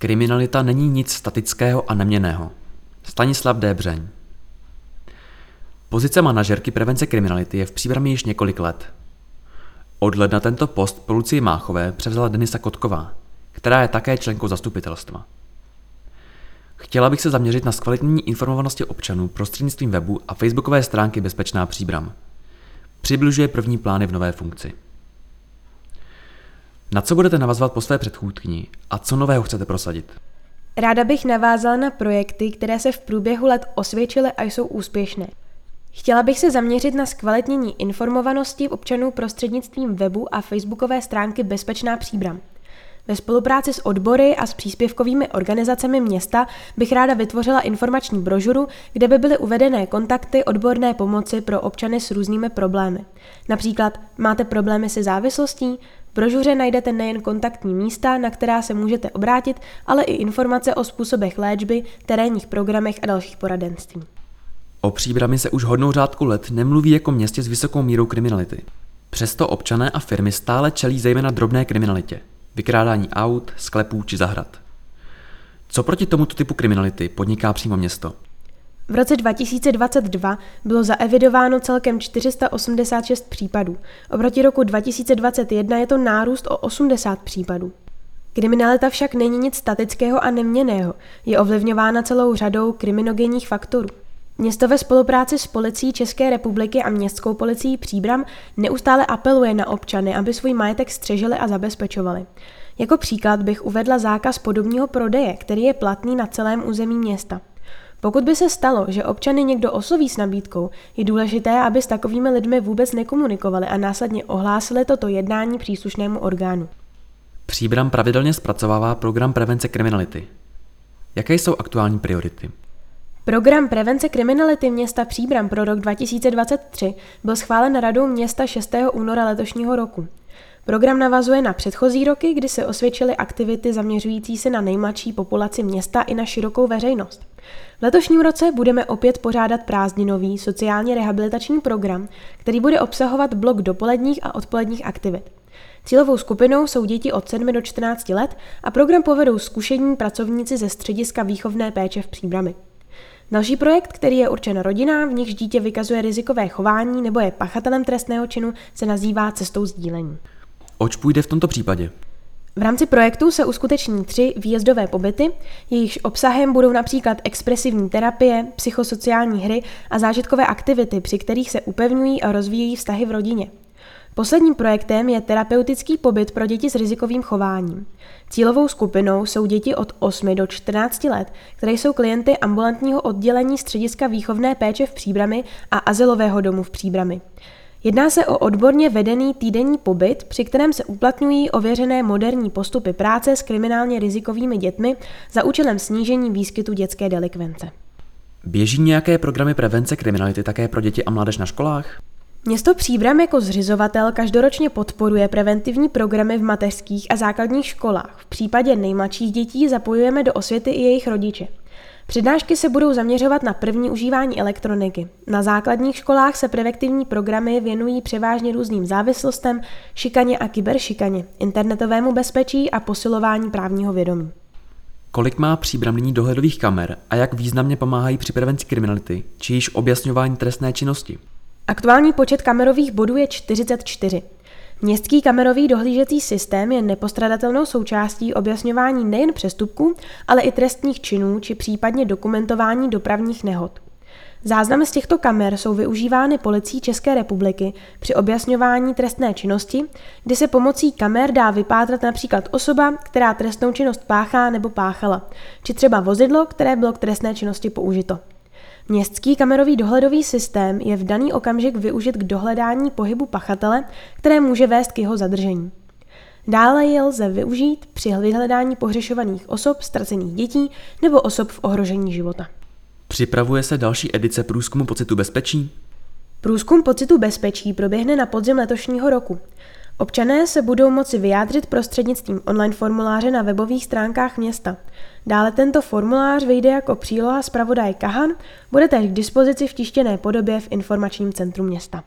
Kriminalita není nic statického a neměného. Stanislav D. Břeň Pozice manažerky prevence kriminality je v příbrami již několik let. Od ledna tento post po Lucii Máchové převzala Denisa Kotková, která je také členkou zastupitelstva. Chtěla bych se zaměřit na zkvalitnění informovanosti občanů prostřednictvím webu a facebookové stránky Bezpečná příbram. Přibližuje první plány v nové funkci. Na co budete navazovat po své předchůdkyni a co nového chcete prosadit? Ráda bych navázala na projekty, které se v průběhu let osvědčily a jsou úspěšné. Chtěla bych se zaměřit na zkvalitnění informovanosti občanů prostřednictvím webu a facebookové stránky Bezpečná příbram. Ve spolupráci s odbory a s příspěvkovými organizacemi města bych ráda vytvořila informační brožuru, kde by byly uvedené kontakty odborné pomoci pro občany s různými problémy. Například máte problémy se závislostí? V brožuře najdete nejen kontaktní místa, na která se můžete obrátit, ale i informace o způsobech léčby, terénních programech a dalších poradenství. O příbrami se už hodnou řádku let nemluví jako městě s vysokou mírou kriminality. Přesto občané a firmy stále čelí zejména drobné kriminalitě, vykrádání aut, sklepů či zahrad. Co proti tomuto typu kriminality podniká přímo město? V roce 2022 bylo zaevidováno celkem 486 případů. Oproti roku 2021 je to nárůst o 80 případů. Kriminalita však není nic statického a neměného, je ovlivňována celou řadou kriminogenních faktorů. Město ve spolupráci s policií České republiky a městskou policií Příbram neustále apeluje na občany, aby svůj majetek střežili a zabezpečovali. Jako příklad bych uvedla zákaz podobního prodeje, který je platný na celém území města. Pokud by se stalo, že občany někdo osloví s nabídkou, je důležité, aby s takovými lidmi vůbec nekomunikovali a následně ohlásili toto jednání příslušnému orgánu. Příbram pravidelně zpracovává program prevence kriminality. Jaké jsou aktuální priority? Program prevence kriminality města Příbram pro rok 2023 byl schválen radou města 6. února letošního roku. Program navazuje na předchozí roky, kdy se osvědčily aktivity zaměřující se na nejmladší populaci města i na širokou veřejnost. V letošním roce budeme opět pořádat prázdninový sociálně rehabilitační program, který bude obsahovat blok dopoledních a odpoledních aktivit. Cílovou skupinou jsou děti od 7 do 14 let a program povedou zkušení pracovníci ze střediska výchovné péče v Příbrami. Další projekt, který je určen rodinám, v nichž dítě vykazuje rizikové chování nebo je pachatelem trestného činu, se nazývá cestou sdílení. Oč půjde v tomto případě? V rámci projektu se uskuteční tři výjezdové pobyty, jejichž obsahem budou například expresivní terapie, psychosociální hry a zážitkové aktivity, při kterých se upevňují a rozvíjí vztahy v rodině. Posledním projektem je terapeutický pobyt pro děti s rizikovým chováním. Cílovou skupinou jsou děti od 8 do 14 let, které jsou klienty ambulantního oddělení střediska výchovné péče v Příbrami a azylového domu v Příbrami. Jedná se o odborně vedený týdenní pobyt, při kterém se uplatňují ověřené moderní postupy práce s kriminálně rizikovými dětmi za účelem snížení výskytu dětské delikvence. Běží nějaké programy prevence kriminality také pro děti a mládež na školách? Město Příbram jako zřizovatel každoročně podporuje preventivní programy v mateřských a základních školách. V případě nejmladších dětí zapojujeme do osvěty i jejich rodiče. Přednášky se budou zaměřovat na první užívání elektroniky. Na základních školách se preventivní programy věnují převážně různým závislostem, šikaně a kyberšikaně, internetovému bezpečí a posilování právního vědomí. Kolik má příbram nyní dohledových kamer a jak významně pomáhají při prevenci kriminality či již objasňování trestné činnosti? Aktuální počet kamerových bodů je 44. Městský kamerový dohlížecí systém je nepostradatelnou součástí objasňování nejen přestupků, ale i trestních činů či případně dokumentování dopravních nehod. Záznamy z těchto kamer jsou využívány policií České republiky při objasňování trestné činnosti, kdy se pomocí kamer dá vypátrat například osoba, která trestnou činnost páchá nebo páchala, či třeba vozidlo, které bylo k trestné činnosti použito. Městský kamerový dohledový systém je v daný okamžik využit k dohledání pohybu pachatele, které může vést k jeho zadržení. Dále je lze využít při vyhledání pohřešovaných osob, ztracených dětí nebo osob v ohrožení života. Připravuje se další edice průzkumu pocitu bezpečí? Průzkum pocitu bezpečí proběhne na podzim letošního roku. Občané se budou moci vyjádřit prostřednictvím online formuláře na webových stránkách města. Dále tento formulář vyjde jako příloha zpravodaj Kahan, bude též k dispozici v tištěné podobě v informačním centru města.